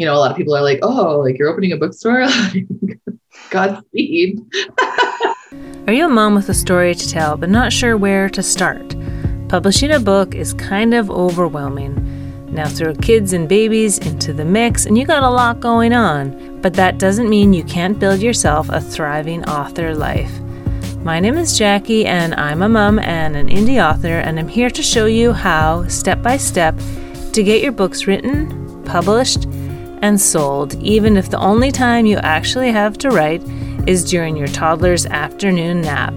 you know, a lot of people are like, oh, like you're opening a bookstore? Godspeed. are you a mom with a story to tell, but not sure where to start? Publishing a book is kind of overwhelming. Now throw kids and babies into the mix, and you got a lot going on. But that doesn't mean you can't build yourself a thriving author life. My name is Jackie, and I'm a mom and an indie author, and I'm here to show you how, step by step, to get your books written, published, and sold, even if the only time you actually have to write is during your toddler's afternoon nap.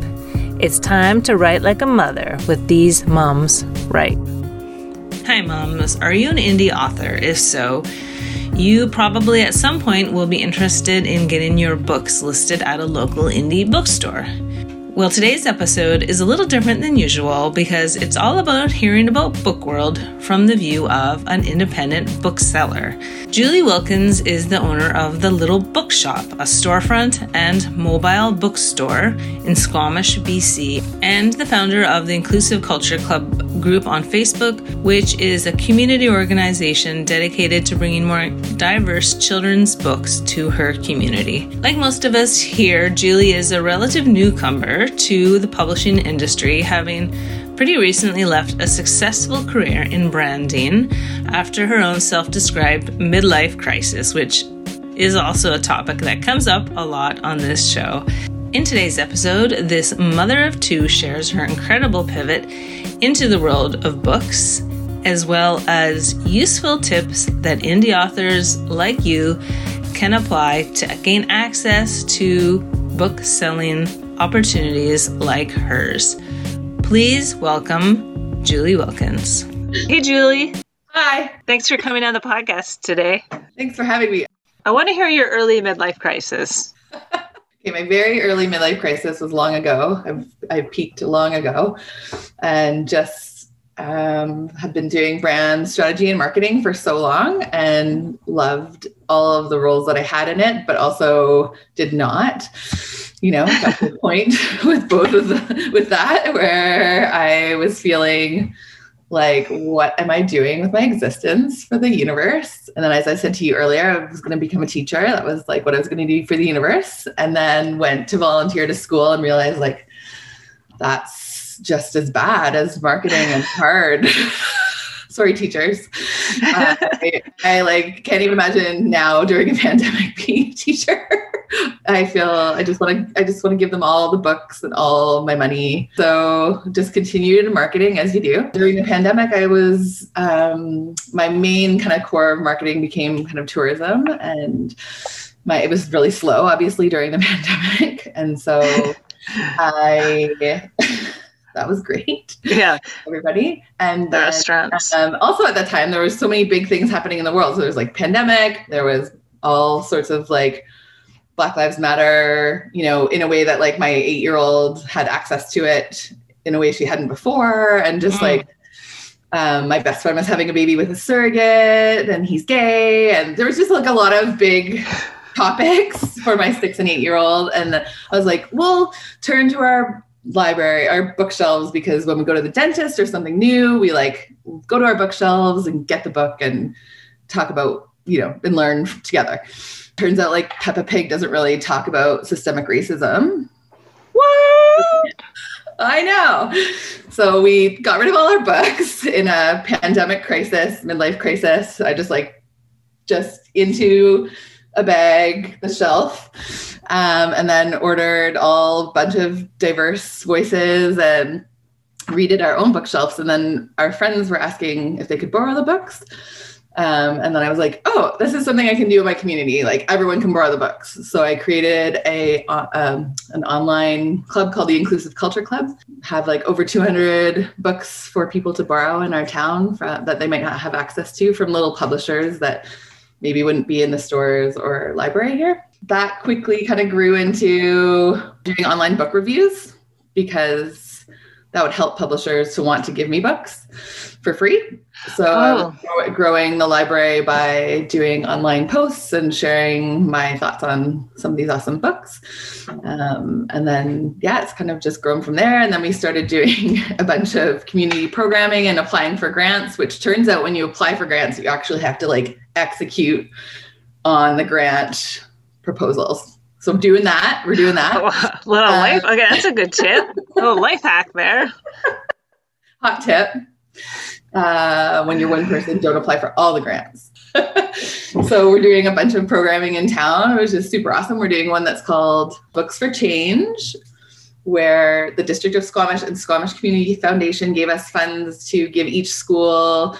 It's time to write like a mother with these moms write. Hi, moms. Are you an indie author? If so, you probably at some point will be interested in getting your books listed at a local indie bookstore. Well, today's episode is a little different than usual because it's all about hearing about book world from the view of an independent bookseller. Julie Wilkins is the owner of The Little Bookshop, a storefront and mobile bookstore in Squamish, BC, and the founder of the Inclusive Culture Club group on Facebook, which is a community organization dedicated to bringing more diverse children's books to her community. Like most of us here, Julie is a relative newcomer to the publishing industry, having pretty recently left a successful career in branding after her own self described midlife crisis, which is also a topic that comes up a lot on this show. In today's episode, this mother of two shares her incredible pivot into the world of books, as well as useful tips that indie authors like you can apply to gain access to book selling opportunities like hers. Please welcome Julie Wilkins. Hey, Julie. Hi. Thanks for coming on the podcast today. Thanks for having me. I want to hear your early midlife crisis. Okay, my very early midlife crisis was long ago. I've, I peaked long ago and just um, have been doing brand strategy and marketing for so long and loved all of the roles that I had in it, but also did not. You know, got to the point with both of the, with that where I was feeling like what am i doing with my existence for the universe? And then as i said to you earlier i was going to become a teacher. That was like what i was going to do for the universe. And then went to volunteer to school and realized like that's just as bad as marketing and hard sorry teachers. Uh, I, I, like can't even imagine now during a pandemic being a teacher. I feel i just want to i just want to give them all the books and all my money. So just continued marketing as you do. During the pandemic i was um, my main kind of core of marketing became kind of tourism and my it was really slow obviously during the pandemic. And so i that was great. Yeah. Everybody. And the then, restaurants. Um, also at that time, there was so many big things happening in the world. So there was like pandemic, there was all sorts of like Black Lives Matter, you know, in a way that like my eight year old had access to it in a way she hadn't before. And just mm. like, um, my best friend was having a baby with a surrogate and he's gay. And there was just like a lot of big topics for my six and eight year old. And I was like, we'll turn to our library, our bookshelves, because when we go to the dentist or something new, we like go to our bookshelves and get the book and talk about, you know, and learn together. Turns out like Peppa Pig doesn't really talk about systemic racism. What? I know. So we got rid of all our books in a pandemic crisis, midlife crisis. I just like just into a bag, the shelf, um, and then ordered all bunch of diverse voices and redid our own bookshelves. And then our friends were asking if they could borrow the books. Um, and then I was like, oh, this is something I can do in my community. Like everyone can borrow the books. So I created a uh, um, an online club called the Inclusive Culture Club. Have like over 200 books for people to borrow in our town that they might not have access to from little publishers that maybe wouldn't be in the stores or library here. That quickly kind of grew into doing online book reviews because that would help publishers to want to give me books for free. So oh. growing the library by doing online posts and sharing my thoughts on some of these awesome books. Um, and then, yeah, it's kind of just grown from there. And then we started doing a bunch of community programming and applying for grants, which turns out when you apply for grants, you actually have to like execute on the grant proposals. So I'm doing that. We're doing that. Oh, little uh, life. Okay, that's a good tip. little life hack there. Hot tip. Uh, when you're one person, don't apply for all the grants. so we're doing a bunch of programming in town, which is super awesome. We're doing one that's called Books for Change, where the District of Squamish and Squamish Community Foundation gave us funds to give each school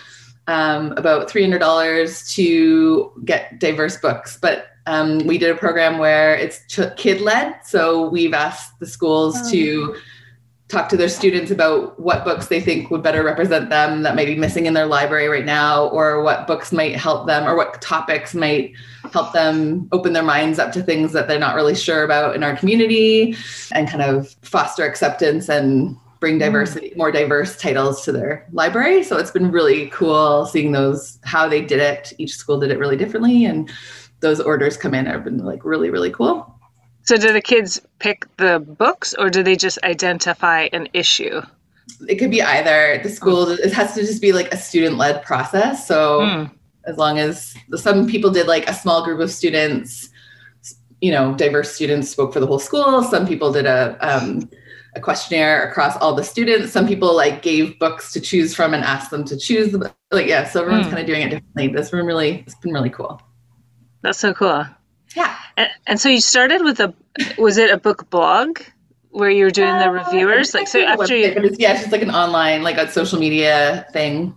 um, about $300 to get diverse books. But um, we did a program where it's ch- kid led. So we've asked the schools oh. to talk to their students about what books they think would better represent them that might be missing in their library right now, or what books might help them, or what topics might help them open their minds up to things that they're not really sure about in our community and kind of foster acceptance and bring mm. diversity more diverse titles to their library so it's been really cool seeing those how they did it each school did it really differently and those orders come in have been like really really cool so do the kids pick the books or do they just identify an issue? It could be either. The school it has to just be like a student led process. So mm. as long as some people did like a small group of students, you know, diverse students spoke for the whole school. Some people did a um, a questionnaire across all the students. Some people like gave books to choose from and asked them to choose. Like yeah, so everyone's mm. kind of doing it differently. This room really, it's been really cool. That's so cool. Yeah. And, and, so you started with a, was it a book blog where you were doing the reviewers? Like, so after you. It's, yeah, it's just like an online, like a social media thing.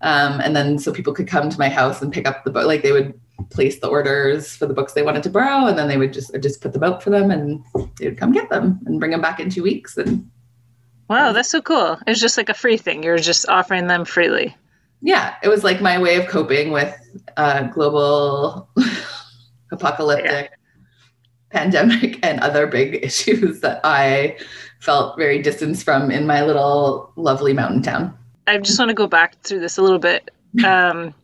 Um, and then so people could come to my house and pick up the book. Like they would place the orders for the books they wanted to borrow, and then they would just just put them out for them, and they would come get them and bring them back in two weeks. And wow, that's so cool! It was just like a free thing. You're just offering them freely. Yeah, it was like my way of coping with uh, global apocalyptic yeah. pandemic and other big issues that I felt very distanced from in my little lovely mountain town. I just want to go back through this a little bit. Um,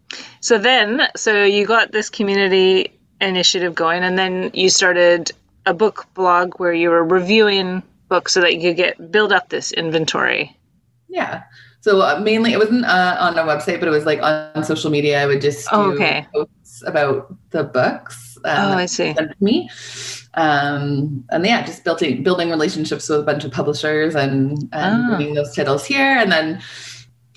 so then, so you got this community initiative going, and then you started a book blog where you were reviewing books so that you could get build up this inventory. Yeah. So uh, mainly, it wasn't uh, on a website, but it was like on social media. I would just oh, okay. posts about the books um, oh, I see. me. Um, and yeah, just building building relationships with a bunch of publishers and, and oh. bringing those titles here. And then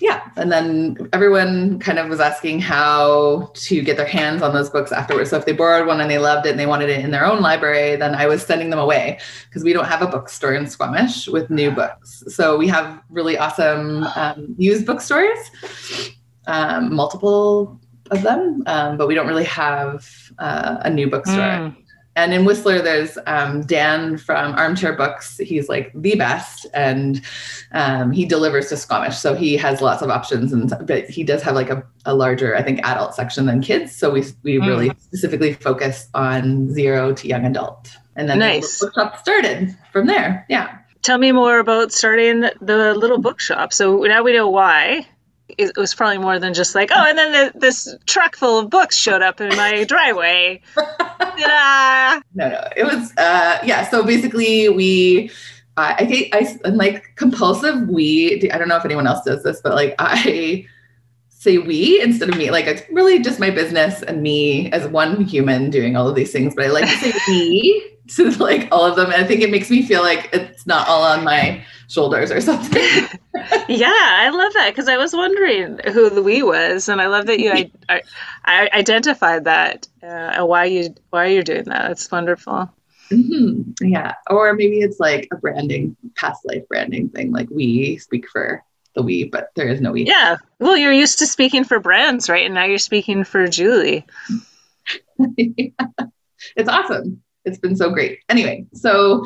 yeah, and then everyone kind of was asking how to get their hands on those books afterwards. So if they borrowed one and they loved it and they wanted it in their own library, then I was sending them away because we don't have a bookstore in Squamish with new books. So we have really awesome um, used bookstores, um, multiple of them, um, but we don't really have uh, a new bookstore. Mm. And in Whistler, there's um, Dan from Armchair Books. He's like the best, and um, he delivers to Squamish, so he has lots of options. And but he does have like a, a larger, I think, adult section than kids. So we we mm. really specifically focus on zero to young adult, and then nice. the bookshop started from there. Yeah. Tell me more about starting the little bookshop. So now we know why it was probably more than just like, oh, and then the, this truck full of books showed up in my driveway. no, no, it was, uh, yeah. So basically, we, uh, I think I am like compulsive. We, I don't know if anyone else does this, but like I say we instead of me. Like it's really just my business and me as one human doing all of these things. But I like to say we to like all of them. And I think it makes me feel like it's not all on my shoulders or something. yeah, I love that because I was wondering who the we was, and I love that you I, I, I identified that uh, and why you why you're doing that. It's wonderful. Mm-hmm. Yeah, or maybe it's like a branding, past life branding thing. Like we speak for the we, but there is no we. Yeah, well, you're used to speaking for brands, right? And now you're speaking for Julie. yeah. It's awesome. It's been so great. Anyway, so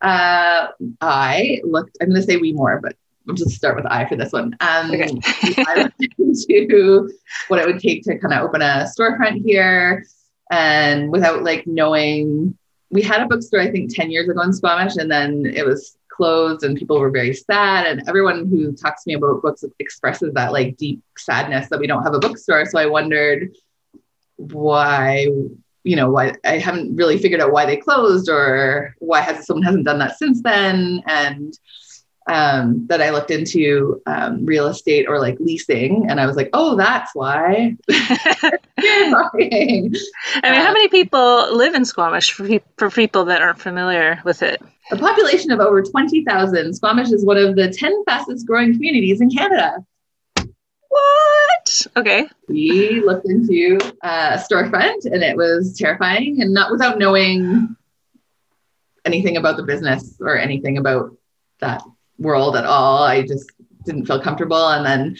uh, I looked, I'm going to say we more, but I'll just start with I for this one. Um, okay. I looked into what it would take to kind of open a storefront here. And without like knowing, we had a bookstore, I think 10 years ago in Squamish, and then it was closed and people were very sad. And everyone who talks to me about books expresses that like deep sadness that we don't have a bookstore. So I wondered why you know why I haven't really figured out why they closed or why has someone hasn't done that since then and um, that I looked into um, real estate or like leasing, and I was like, oh, that's why. I mean, how uh, many people live in Squamish for, pe- for people that aren't familiar with it? A population of over 20,000. Squamish is one of the 10 fastest growing communities in Canada. What? Okay. We looked into a storefront and it was terrifying and not without knowing anything about the business or anything about that world at all. I just didn't feel comfortable. And then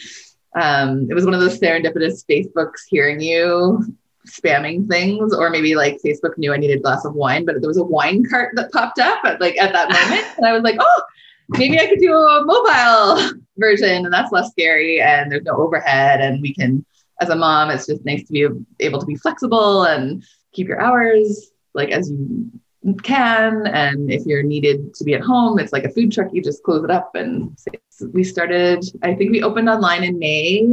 um, it was one of those serendipitous Facebooks hearing you spamming things, or maybe like Facebook knew I needed a glass of wine, but there was a wine cart that popped up at like at that moment, and I was like, oh, maybe I could do a mobile version, and that's less scary, and there's no overhead, and we can, as a mom, it's just nice to be able to be flexible and keep your hours like as you can. And if you're needed to be at home, it's like a food truck, you just close it up. And we started, I think we opened online in May.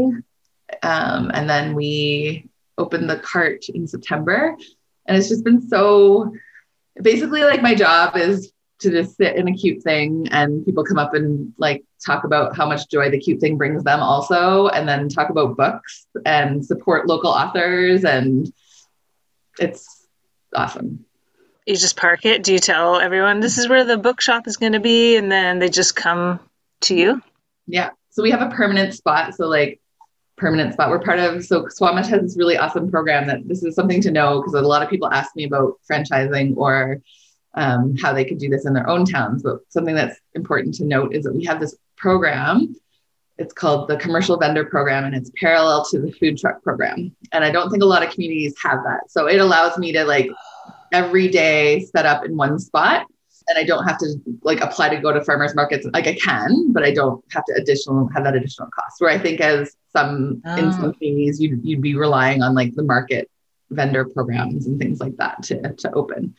Um, and then we opened the cart in September. And it's just been so basically like my job is to just sit in a cute thing and people come up and like talk about how much joy the cute thing brings them also and then talk about books and support local authors and it's awesome you just park it? Do you tell everyone this is where the bookshop is going to be, and then they just come to you? Yeah. So we have a permanent spot. So like permanent spot. We're part of so Squamish has this really awesome program that this is something to know because a lot of people ask me about franchising or um, how they could do this in their own towns. But something that's important to note is that we have this program. It's called the commercial vendor program and it's parallel to the food truck program. And I don't think a lot of communities have that. So it allows me to like every day set up in one spot and I don't have to like apply to go to farmers markets. Like I can, but I don't have to additional have that additional cost. Where I think as some oh. in some communities you'd you'd be relying on like the market vendor programs and things like that to to open.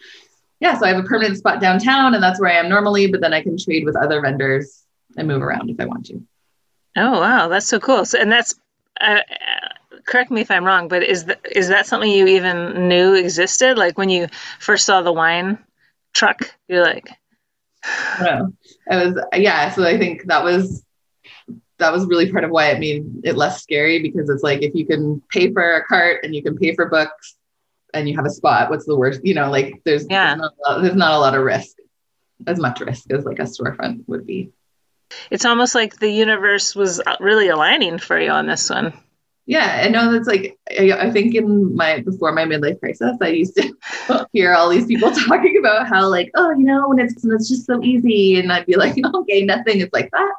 Yeah, so I have a permanent spot downtown, and that's where I am normally. But then I can trade with other vendors and move around if I want to. Oh wow, that's so cool! So and that's uh, correct me if I'm wrong, but is that is that something you even knew existed? Like when you first saw the wine truck, you're like, no, it was yeah. So I think that was that was really part of why it made it less scary because it's like if you can pay for a cart and you can pay for books and you have a spot, what's the worst? You know, like there's yeah. there's, not a lot, there's not a lot of risk, as much risk as like a storefront would be. It's almost like the universe was uh, really aligning for you on this one yeah, I know that's like I, I, think in my before my midlife crisis, I used to hear all these people talking about how like, oh, you know, when it's when it's just so easy, and I'd be like, okay, nothing is like that.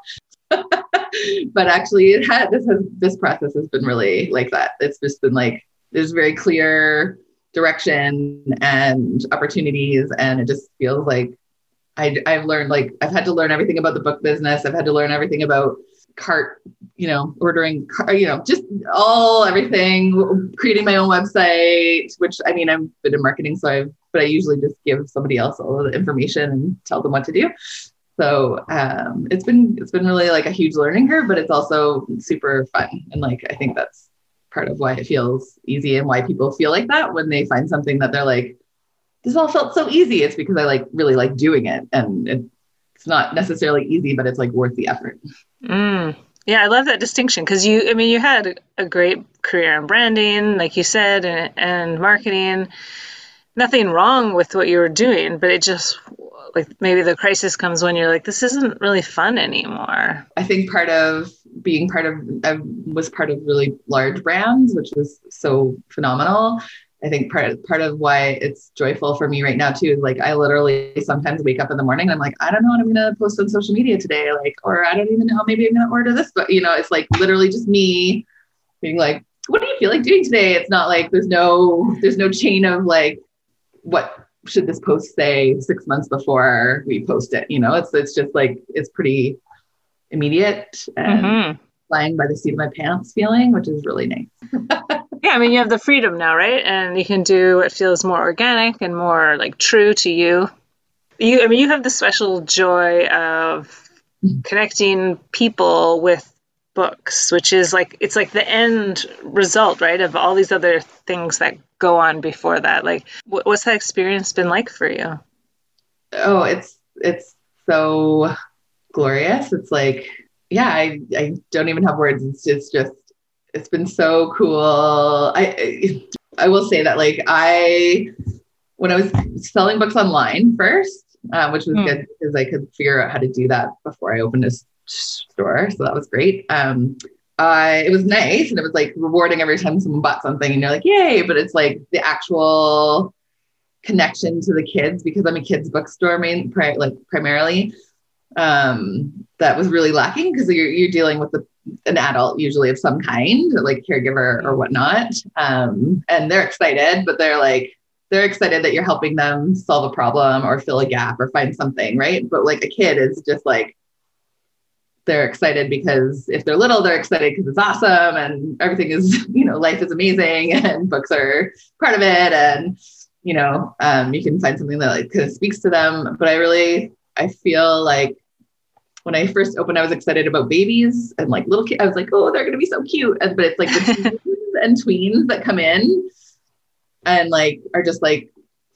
but actually, it had this has this process has been really like that. It's just been like there's very clear direction and opportunities, and it just feels like I, I've learned like I've had to learn everything about the book business. I've had to learn everything about cart you know ordering you know just all everything creating my own website which i mean i've been in marketing so i've but i usually just give somebody else all the information and tell them what to do. So um, it's been it's been really like a huge learning curve but it's also super fun. And like i think that's part of why it feels easy and why people feel like that when they find something that they're like this all felt so easy it's because i like really like doing it and it's not necessarily easy but it's like worth the effort Mm. Yeah, I love that distinction because you, I mean, you had a great career in branding, like you said, and, and marketing. Nothing wrong with what you were doing, but it just, like, maybe the crisis comes when you're like, this isn't really fun anymore. I think part of being part of, I was part of really large brands, which was so phenomenal. I think part part of why it's joyful for me right now too is like I literally sometimes wake up in the morning and I'm like, I don't know what I'm gonna post on social media today, like, or I don't even know maybe I'm gonna order this, but you know, it's like literally just me being like, what do you feel like doing today? It's not like there's no there's no chain of like what should this post say six months before we post it. You know, it's it's just like it's pretty immediate and mm-hmm. flying by the seat of my pants feeling, which is really nice. yeah, I mean, you have the freedom now, right? And you can do what feels more organic and more like true to you. You, I mean, you have the special joy of connecting people with books, which is like it's like the end result, right, of all these other things that go on before that. Like, what's that experience been like for you? Oh, it's it's so glorious. It's like, yeah, I, I don't even have words. It's just, just, it's been so cool. I, I will say that like I, when I was selling books online first, uh, which was mm. good because I could figure out how to do that before I opened a store. So that was great. Um, I, it was nice and it was like rewarding every time someone bought something and you're like, yay. But it's like the actual connection to the kids because I'm a kids bookstore main, pri- like primarily. Um, that was really lacking because you're, you're dealing with the, an adult usually of some kind, like caregiver or whatnot. Um, and they're excited, but they're like, they're excited that you're helping them solve a problem or fill a gap or find something, right? But like a kid is just like, they're excited because if they're little, they're excited because it's awesome and everything is, you know, life is amazing and books are part of it. And, you know, um, you can find something that like kind of speaks to them. But I really, I feel like when I first opened, I was excited about babies and like little kids. I was like, oh, they're going to be so cute. And, but it's like the teens and tweens that come in and like are just like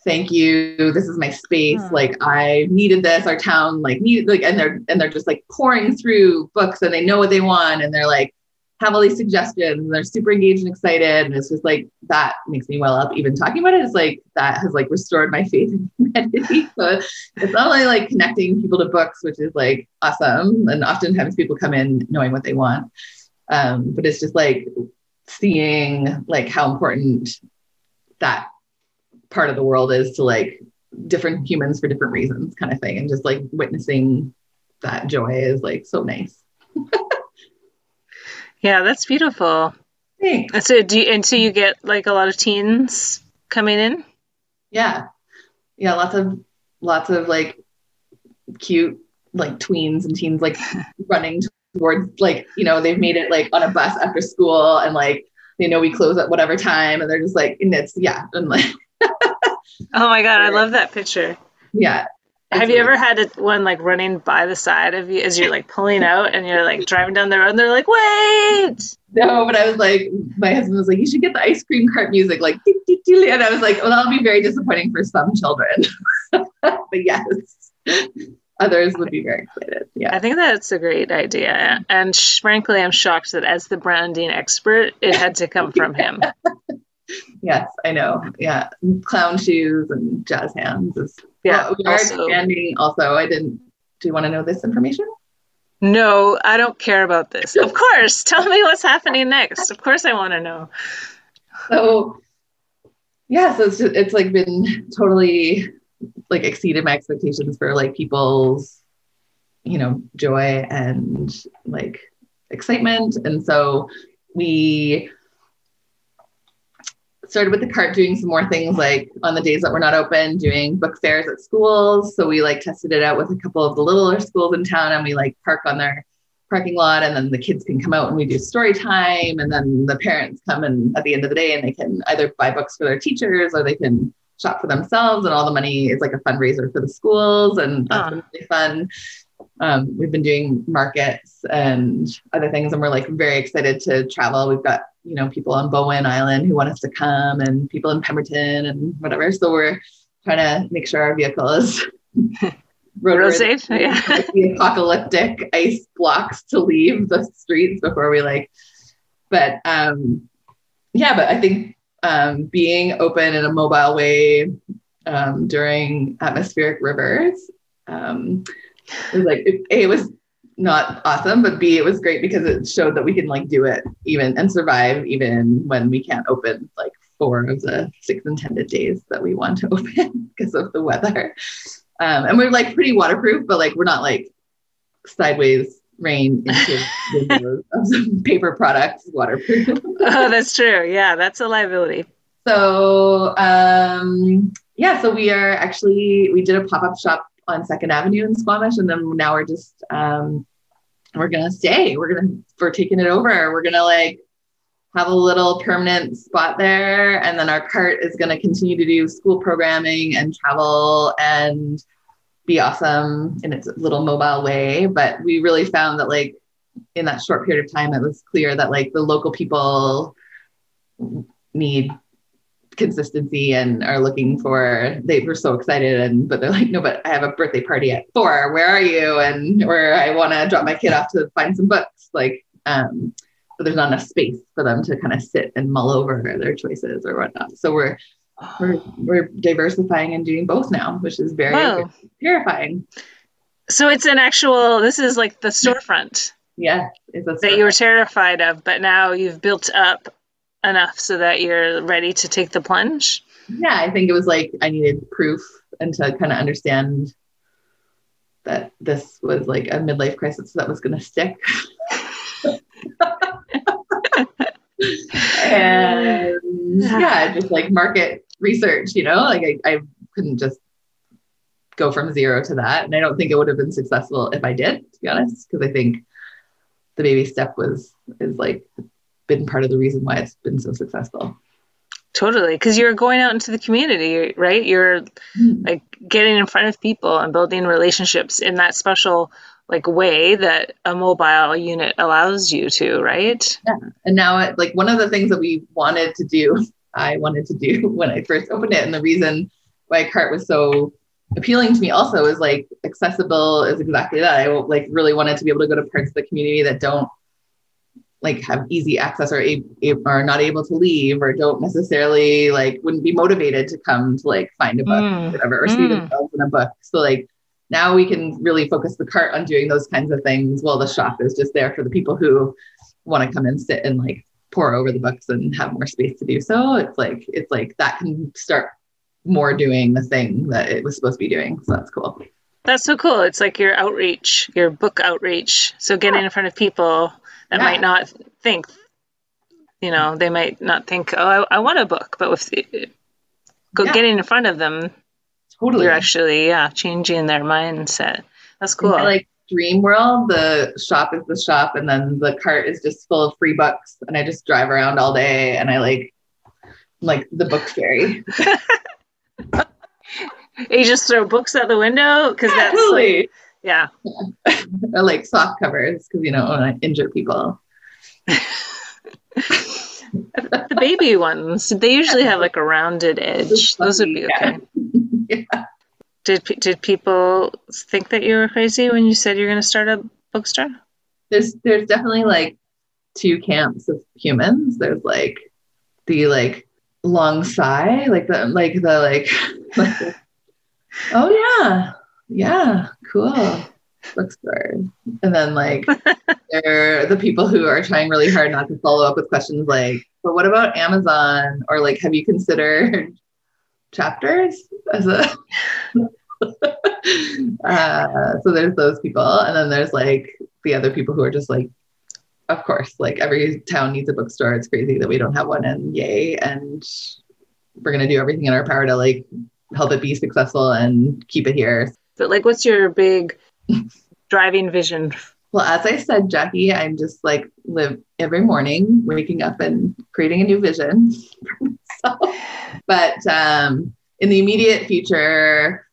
thank you this is my space hmm. like i needed this our town like needed like and they're and they're just like pouring through books and they know what they want and they're like have all these suggestions and they're super engaged and excited. And it's just like that makes me well up even talking about it. Is like that has like restored my faith in humanity. So it's not only like connecting people to books which is like awesome. And oftentimes people come in knowing what they want. Um, but it's just like seeing like how important that part of the world is to like different humans for different reasons kind of thing. And just like witnessing that joy is like so nice yeah that's beautiful Thanks. And so do you, and so you get like a lot of teens coming in yeah yeah lots of lots of like cute like tweens and teens like running towards like you know they've made it like on a bus after school and like they know we close at whatever time and they're just like and it's yeah and like oh my god, I love that picture. Yeah. Have you ever had one like running by the side of you as you're like pulling out and you're like driving down the road and they're like, wait? No, but I was like, my husband was like, you should get the ice cream cart music, like, and I was like, well, that'll be very disappointing for some children. but yes, others would be very excited. Yeah. I think that's a great idea. And frankly, I'm shocked that as the branding expert, it had to come from him. yes, I know. Yeah, clown shoes and jazz hands is. Yeah, well, we are also, expanding. Also, I didn't. Do you want to know this information? No, I don't care about this. Of course, tell me what's happening next. Of course, I want to know. So, yeah, so it's just, it's like been totally like exceeded my expectations for like people's, you know, joy and like excitement, and so we started with the cart doing some more things like on the days that we're not open doing book fairs at schools. So we like tested it out with a couple of the littler schools in town and we like park on their parking lot and then the kids can come out and we do story time and then the parents come and at the end of the day and they can either buy books for their teachers or they can shop for themselves and all the money is like a fundraiser for the schools and that's been really fun um, we've been doing markets and other things and we're like very excited to travel. We've got you know people on bowen island who want us to come and people in pemberton and whatever. So we're trying to make sure our vehicle is road safe yeah. the apocalyptic ice blocks to leave the streets before we like but um yeah but i think um being open in a mobile way um, during atmospheric rivers um, it was like it, it was not awesome, but B, it was great because it showed that we can like do it even and survive even when we can't open like four of the six intended days that we want to open because of the weather. Um, and we're like pretty waterproof, but like we're not like sideways rain into of some paper products waterproof. oh, that's true. Yeah, that's a liability. So um, yeah, so we are actually we did a pop up shop on Second Avenue in Squamish, and then now we're just um, we're gonna stay. We're gonna we're taking it over. We're gonna like have a little permanent spot there, and then our cart is gonna continue to do school programming and travel and be awesome in its little mobile way. But we really found that like in that short period of time, it was clear that like the local people need consistency and are looking for they were so excited and but they're like no but i have a birthday party at four. Where are you? And or i want to drop my kid off to find some books. Like um but there's not enough space for them to kind of sit and mull over their choices or whatnot. So we're we're, we're diversifying and doing both now which is very Wow. terrifying. So it's an actual. This is like the storefront yeah it's a that you were terrified of, but now you've built up enough so that you're ready to take the plunge. yeah i think it was like i needed proof and to kind of understand that this was like a midlife crisis that was going to stick. And yeah. just like market research you know? Like I, I couldn't just go from zero to that and i don't think it would have been successful if i did to be honest because i think the baby step was is like been part of the reason why it's been so successful Totally, because you're going out into the community, right? You're mm-hmm. like getting in front of people and building relationships in that special like way that a mobile unit allows you to, right? yeah and now it, like one of the things that we wanted to do i wanted to do when i first opened it and the reason why cart was so appealing to me also is like accessible is exactly that i like really wanted to be able to go to parts of the community that don't like have easy access or a, a- are not able to leave or don't necessarily like wouldn't be motivated to come to like find a book Mm. or whatever or see Mm. themselves in a book so like now we can really focus the cart on doing those kinds of things while the shop is just there for the people who want to come and sit and like pour over the books and have more space to do so it's like it's like that can start more doing the thing that it was supposed to be doing so that's cool That's so cool. It's like your outreach, your book outreach. So getting in front of people that Yeah. might not think, you know, they might not think, oh, I, I want a book, but with go, Yeah. getting in front of them, totally you're actually, yeah, changing their mindset. That's cool. I like Dream World, the shop is the shop, and then the cart is just full of free books. And I just drive around all day and I like like the book fairy. you just throw books out the window because that's like, totally. yeah. Or like soft covers because you know want to injure people. The baby ones, they usually have like a rounded edge. Those would be Yeah. okay. Did did people think that you were crazy when you said you're going to start a bookstore? There's there's definitely like two camps of humans. There's like the like long sigh, like the like the like, like the, oh yeah, yeah, cool bookstore. And then like they're the people who are trying really hard not to follow up with questions like, but what about Amazon? Or like, have you considered chapters as a uh, so there's those people. And then there's like the other people who are just like, of course, like every town needs a bookstore. It's crazy that we don't have one and yay. And we're gonna do everything in our power to like help it be successful and keep it here. But like, what's your big driving vision? Well, as I said, Jackie, I'm just like live every morning, waking up and creating a new vision. so, but um, in the immediate future,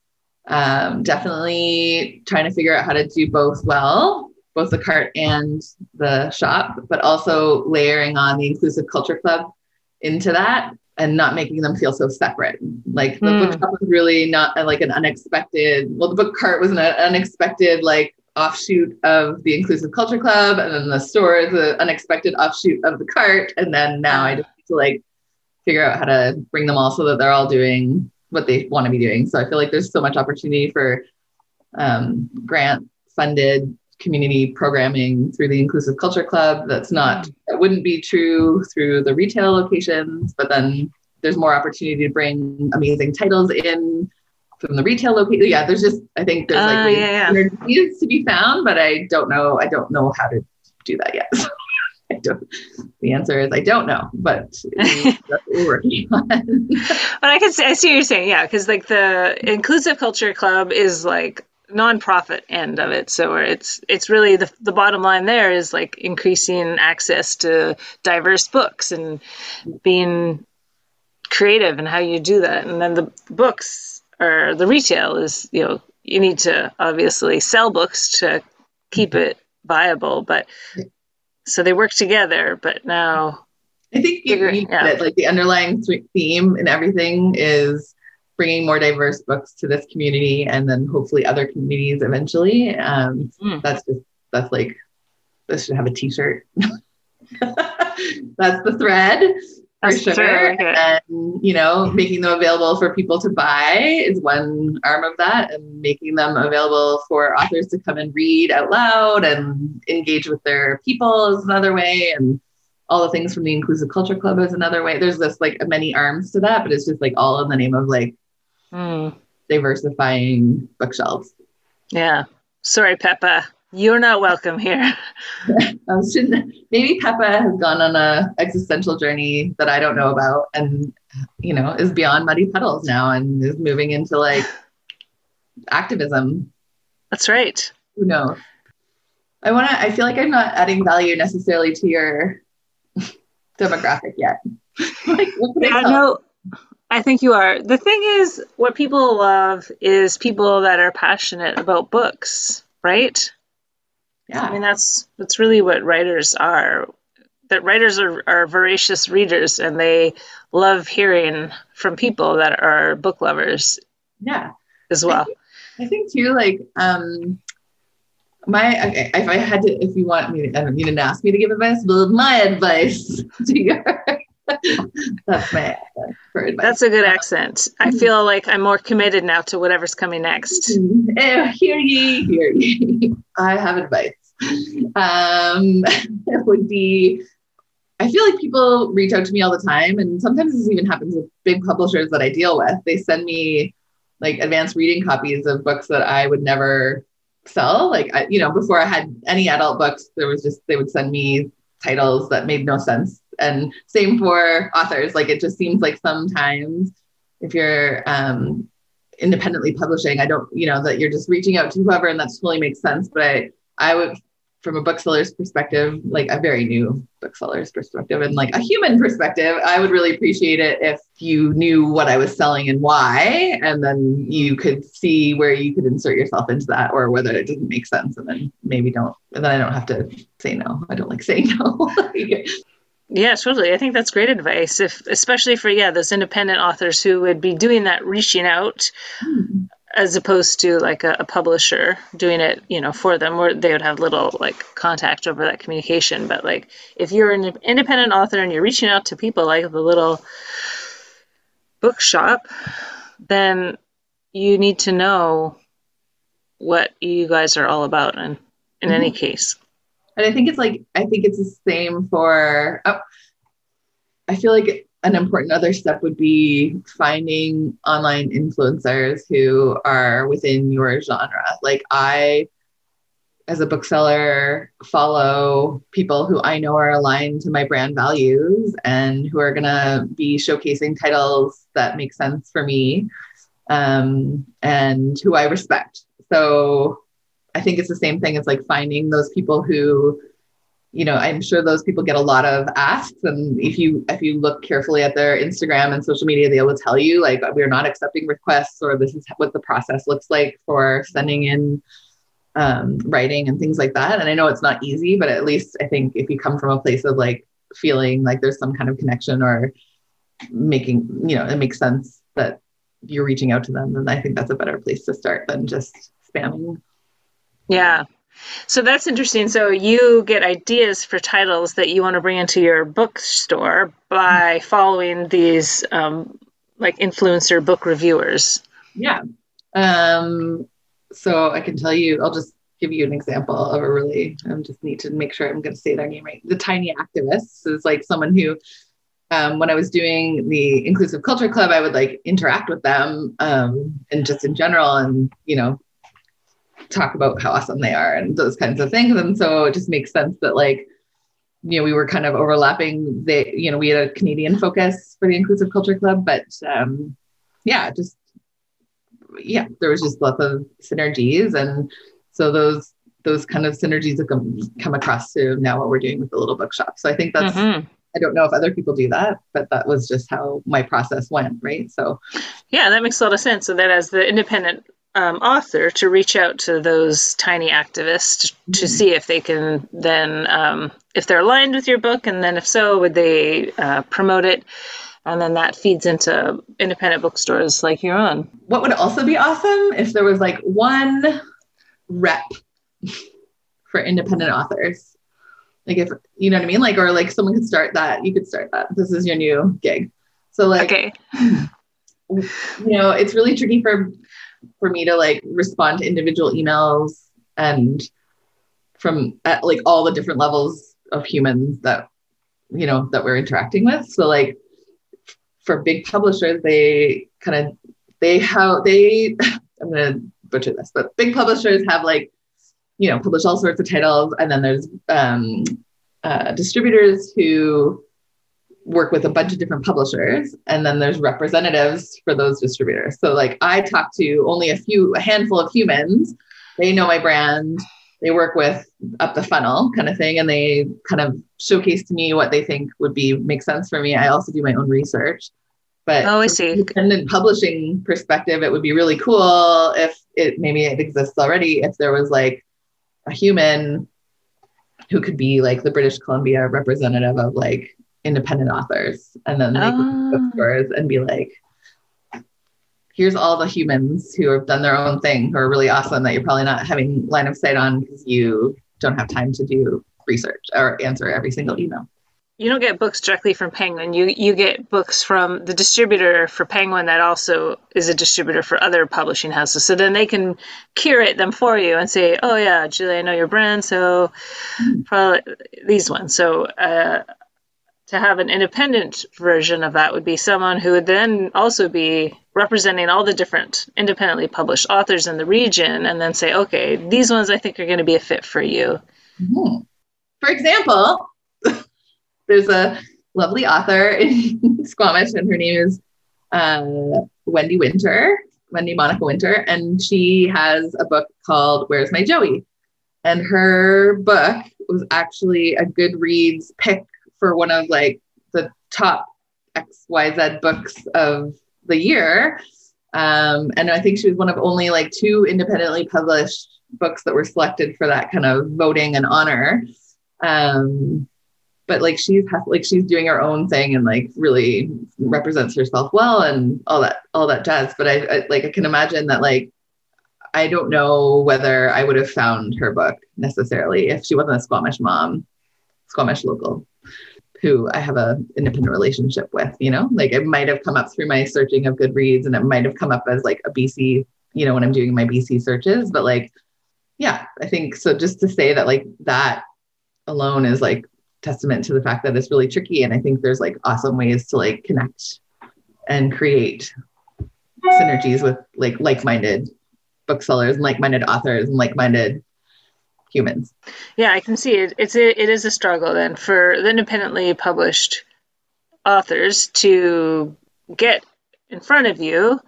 um, definitely trying to figure out how to do both well, both the cart and the shop, but also layering on the inclusive culture club into that and not making them feel so separate. Like the Hmm. book shop was really not uh, like an unexpected, well, the book cart was an unexpected, like offshoot of the inclusive culture club. And then the store is an unexpected offshoot of the cart. And then now I just need to like figure out how to bring them all so that they're all doing what they want to be doing. So I feel like there's so much opportunity for um, grant funded community programming through the inclusive culture club that's not that wouldn't be true through the retail locations but then there's more opportunity to bring amazing titles in from the retail location yeah there's just i think there's like Ah, yeah, yeah. there needs to be found but i don't know i don't know how to do that yet I don't, the answer is I don't know, but that's what we're working on. But I can see, I see what you're saying, yeah, because like the inclusive culture club is like nonprofit end of it, so it's it's really the the bottom line there is like increasing access to diverse books and being creative and how you do that, and then the books or the retail is you know you need to obviously sell books to keep mm-hmm. it viable, but so they work together, but now I think you, you yeah. it. Like the underlying theme and everything is bringing more diverse books to this community, and then hopefully other communities eventually. Um, Mm. That's just that's like this should have a T-shirt. that's the thread for That's sure. thread, okay. And you know, making them available for people to buy is one arm of that, and making them available for authors to come and read out loud and engage with their people is another way, and all the things from the Inclusive Culture Club is another way. There's this like many arms to that, but it's just like all in the name of like Mm, diversifying bookshelves. yeah. Sorry, Peppa. You're not welcome here. Maybe Peppa has gone on a existential journey that I don't know about, and you know is beyond Muddy Puddles now, and is moving into like activism. That's right. Who knows? I want to. I feel like I'm not adding value necessarily to your demographic yet. like, what I Yeah, tell? no, I think you are. The thing is, what people love is people that are passionate about books, right? Yeah. I mean, that's that's really what writers are. That writers are, are voracious readers, and they love hearing from people that are book lovers yeah. as well. I think too, like, um, my okay, if I had to, if you want me, I don't you didn't ask me to give advice, but my advice to your that's my for advice. That's a good accent. I feel like I'm more committed now to whatever's coming next. Eh, hear ye, hear ye. I have advice. Um, it would be. I feel like people reach out to me all the time, and sometimes this even happens with big publishers that I deal with. They send me like advanced reading copies of books that I would never sell. Like, I, you know, before I had any adult books, there was just they would send me titles that made no sense. And same for authors. Like, it just seems like sometimes if you're um, independently publishing, I don't, you know, that you're just reaching out to whoever, and that totally makes sense. But I, I would, from a bookseller's perspective, like a very new bookseller's perspective and like a human perspective, I would really appreciate it if you knew what I was selling and why, and then you could see where you could insert yourself into that or whether it didn't make sense. And then maybe don't, and then I don't have to say no. I don't like saying no. Yeah, totally. I think that's great advice, if especially for yeah those independent authors who would be doing that, reaching out, hmm. as opposed to like a, a publisher doing it, you know, for them, where they would have little like contact over that communication. But like if you're an independent author and you're reaching out to people like the little bookshop, then you need to know what you guys are all about, and in any mm-hmm. case. And I think it's like I think it's the same for. Oh, I feel like an important other step would be finding online influencers who are within your genre. Like I, as a bookseller, follow people who I know are aligned to my brand values and who are gonna be showcasing titles that make sense for me, um, and who I respect. So I think it's the same thing. It's like finding those people who, you know, I'm sure those people get a lot of asks. And if you if you look carefully at their Instagram and social media, they will tell you like we're not accepting requests or this is what the process looks like for sending in um, writing and things like that. And I know it's not easy, but at least I think if you come from a place of like feeling like there's some kind of connection or making, you know, it makes sense that you're reaching out to them, then I think that's a better place to start than just spamming Yeah. So that's interesting. So you get ideas for titles that you want to bring into your bookstore by following these um, like influencer book reviewers. Yeah. Um, so I can tell you, I'll just give you an example of a really, I just need to make sure I'm going to say their name right. The Tiny Activists is like someone who, um, when I was doing the Inclusive Culture Club, I would like interact with them um, and just in general and, you know, talk about how awesome they are and those kinds of things. And so it just makes sense that like, you know, we were kind of overlapping the, you know, we had a Canadian focus for the Inclusive Culture Club, but um, yeah, just yeah, there was just lots of synergies, and so those those kind of synergies have come, come across to now what we're doing with the little bookshop. So I think that's Mhm. I don't know if other people do that, but that was just how my process went, right? So Yeah, that makes a lot of sense. So that as the independent um, author to reach out to those tiny activists to, to Mhm. see if they can then um, if they're aligned with your book, and then if so, would they uh, promote it? And then that feeds into independent bookstores like your own. What would also be awesome if there was like one rep for independent authors. Like if you know what I mean? Like or like someone could start that. You could start that. This is your new gig. So like Okay. you know, it's really tricky for for me to like respond to individual emails and from at like all the different levels of humans that you know that we're interacting with. So like for big publishers, they kind of they have they I'm gonna butcher this, but big publishers have like you know publish all sorts of titles, and then there's um, uh, distributors who work with a bunch of different publishers and then there's representatives for those distributors. So like i talk to only a few a handful of humans. They know my brand. They work with up the funnel kind of thing and they kind of showcase to me what they think would be make sense for me. I also do my own research. But Oh, I see. independent publishing perspective it would be really cool if it maybe it exists already if there was like a human who could be like the british columbia representative of like independent authors and then they Ah. go to bookstores and be like here's all the humans who have done their own thing who are really awesome that you're probably not having line of sight on because you don't have time to do research or answer every single email You don't get books directly from Penguin. You you get books from the distributor for Penguin that also is a distributor for other publishing houses. So then they can curate them for you and say, "Oh yeah, Julie, I know your brand, so probably these ones." So uh, to have an independent version of that would be someone who would then also be representing all the different independently published authors in the region, and then say, "Okay, these ones I think are going to be a fit for you." Mhm. For example, there's a lovely author in Squamish, and her name is uh, Wendy Winter, Wendy Monica Winter, and she has a book called Where's My Joey? And her book was actually a Goodreads pick for one of like the top XYZ books of the year. Um, and I think she was one of only like two independently published books that were selected for that kind of voting and honor. Um, but like she's like she's doing her own thing and like really represents herself well and all that all that jazz. But I, I like I can imagine that like I don't know whether I would have found her book necessarily if she wasn't a Squamish mom, Squamish local, who I have a independent relationship with. You know, like it might have come up through my searching of Goodreads, and it might have come up as like a BC. You know, when I'm doing my BC searches, but like, yeah, I think so. Just to say that like that alone is like testament to the fact that it's really tricky, and I think there's like awesome ways to like connect and create synergies with like like-minded booksellers and like-minded authors and like-minded humans. Yeah, I can see it. It's a, it is a struggle then for the independently published authors to get in front of you,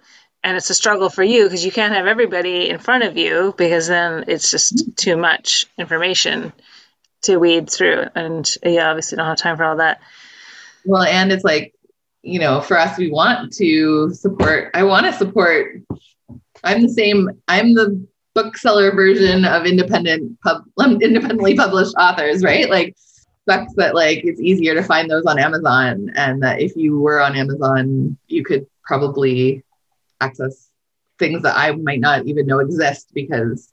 and it's a struggle for you because you can't have everybody in front of you because then it's just too much information to weed through, and uh, you obviously don't have time for all that. Well, and it's like, you know, for us, we want to support, I want to support, I'm the same, I'm the bookseller version of independent pub, um, independently published authors, right? Like, sucks that like it's easier to find those on Amazon, and that if you were on Amazon, you could probably access things that I might not even know exist because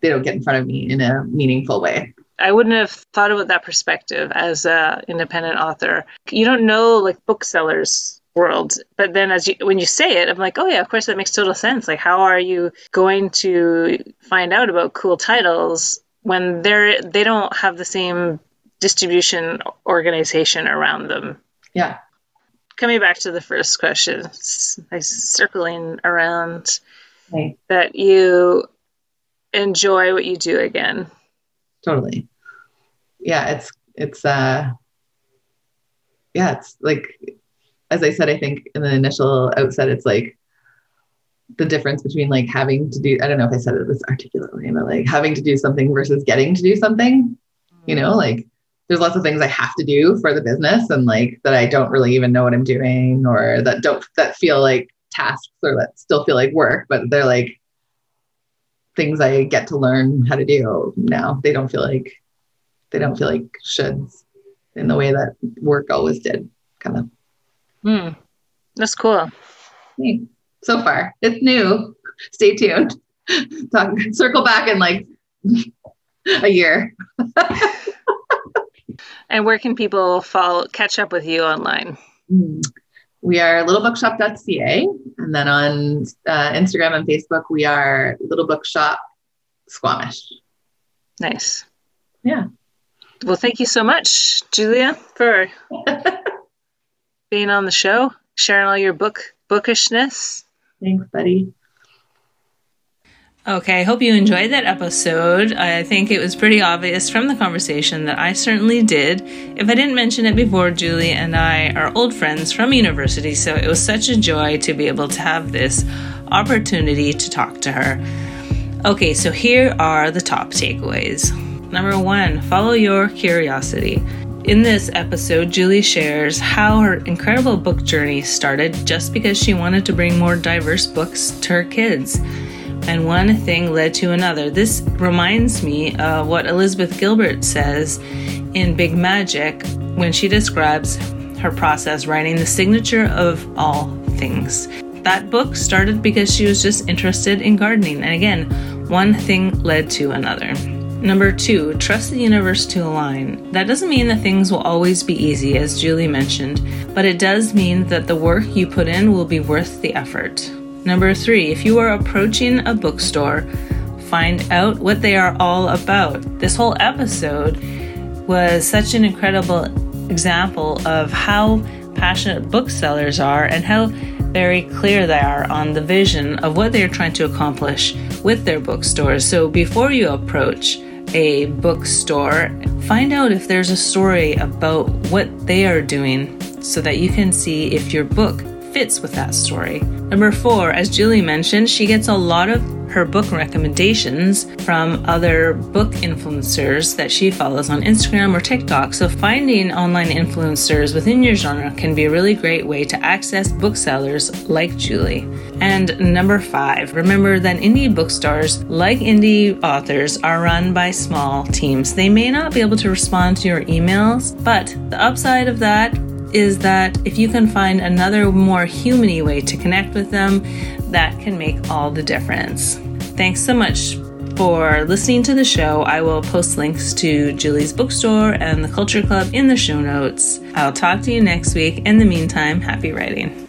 they don't get in front of me in a meaningful way. I wouldn't have thought about that perspective as a independent author. You don't know like booksellers world, but then as you when you say it, I'm like, oh yeah, of course that makes total sense. Like, how are you going to find out about cool titles when they're they don't have the same distribution organization around them? Yeah. Coming back to the first question, like circling around Right. that you enjoy what you do again. totally yeah it's it's uh yeah it's like as i said i think in the initial outset it's like the difference between like having to do i don't know if i said it this articulately but like having to do something versus getting to do something you know mm. like there's lots of things i have to do for the business and like that i don't really even know what i'm doing or that don't that feel like tasks or that still feel like work but they're like things i get to learn how to do now they don't feel like they don't feel like shoulds in the way that work always did, kind of. Hmm. That's cool. So far, it's new. Stay tuned. Talk, circle back in like a year. and where can people follow catch up with you online? Hmm. We are littlebookshop.ca. And then on uh, Instagram and Facebook, we are Little Bookshop Squamish. Nice. Yeah. Well, thank you so much, Julia, for being on the show, sharing all your book bookishness. Thanks, buddy. Okay, I hope you enjoyed that episode. I think it was pretty obvious from the conversation that I certainly did. If I didn't mention it before, Julie and I are old friends from university, so it was such a joy to be able to have this opportunity to talk to her. Okay, so here are the top takeaways. Number one, follow your curiosity. In this episode, Julie shares how her incredible book journey started just because she wanted to bring more diverse books to her kids and one thing led to another. This reminds me of what Elizabeth Gilbert says in Big Magic when she describes her process writing the signature of all things. That book started because she was just interested in gardening, and again, one thing led to another. Number two, trust the universe to align. That doesn't mean that things will always be easy, as Julie mentioned, but it does mean that the work you put in will be worth the effort. Number three, if you are approaching a bookstore, find out what they are all about. This whole episode was such an incredible example of how passionate booksellers are and how very clear they are on the vision of what they're trying to accomplish with their bookstores. So before you approach a bookstore, find out if there's a story about what they are doing so that you can see if your book fits with that story. Number four, as Julie mentioned, she gets a lot of her book recommendations from other book influencers that she follows on Instagram or TikTok. So, finding online influencers within your genre can be a really great way to access booksellers like Julie. And number five, remember that indie bookstores, like indie authors, are run by small teams. They may not be able to respond to your emails, but the upside of that is that if you can find another more humany way to connect with them, that can make all the difference. Thanks so much for listening to the show. I will post links to Julie's bookstore and the Culture Club in the show notes. I'll talk to you next week. In the meantime, happy writing.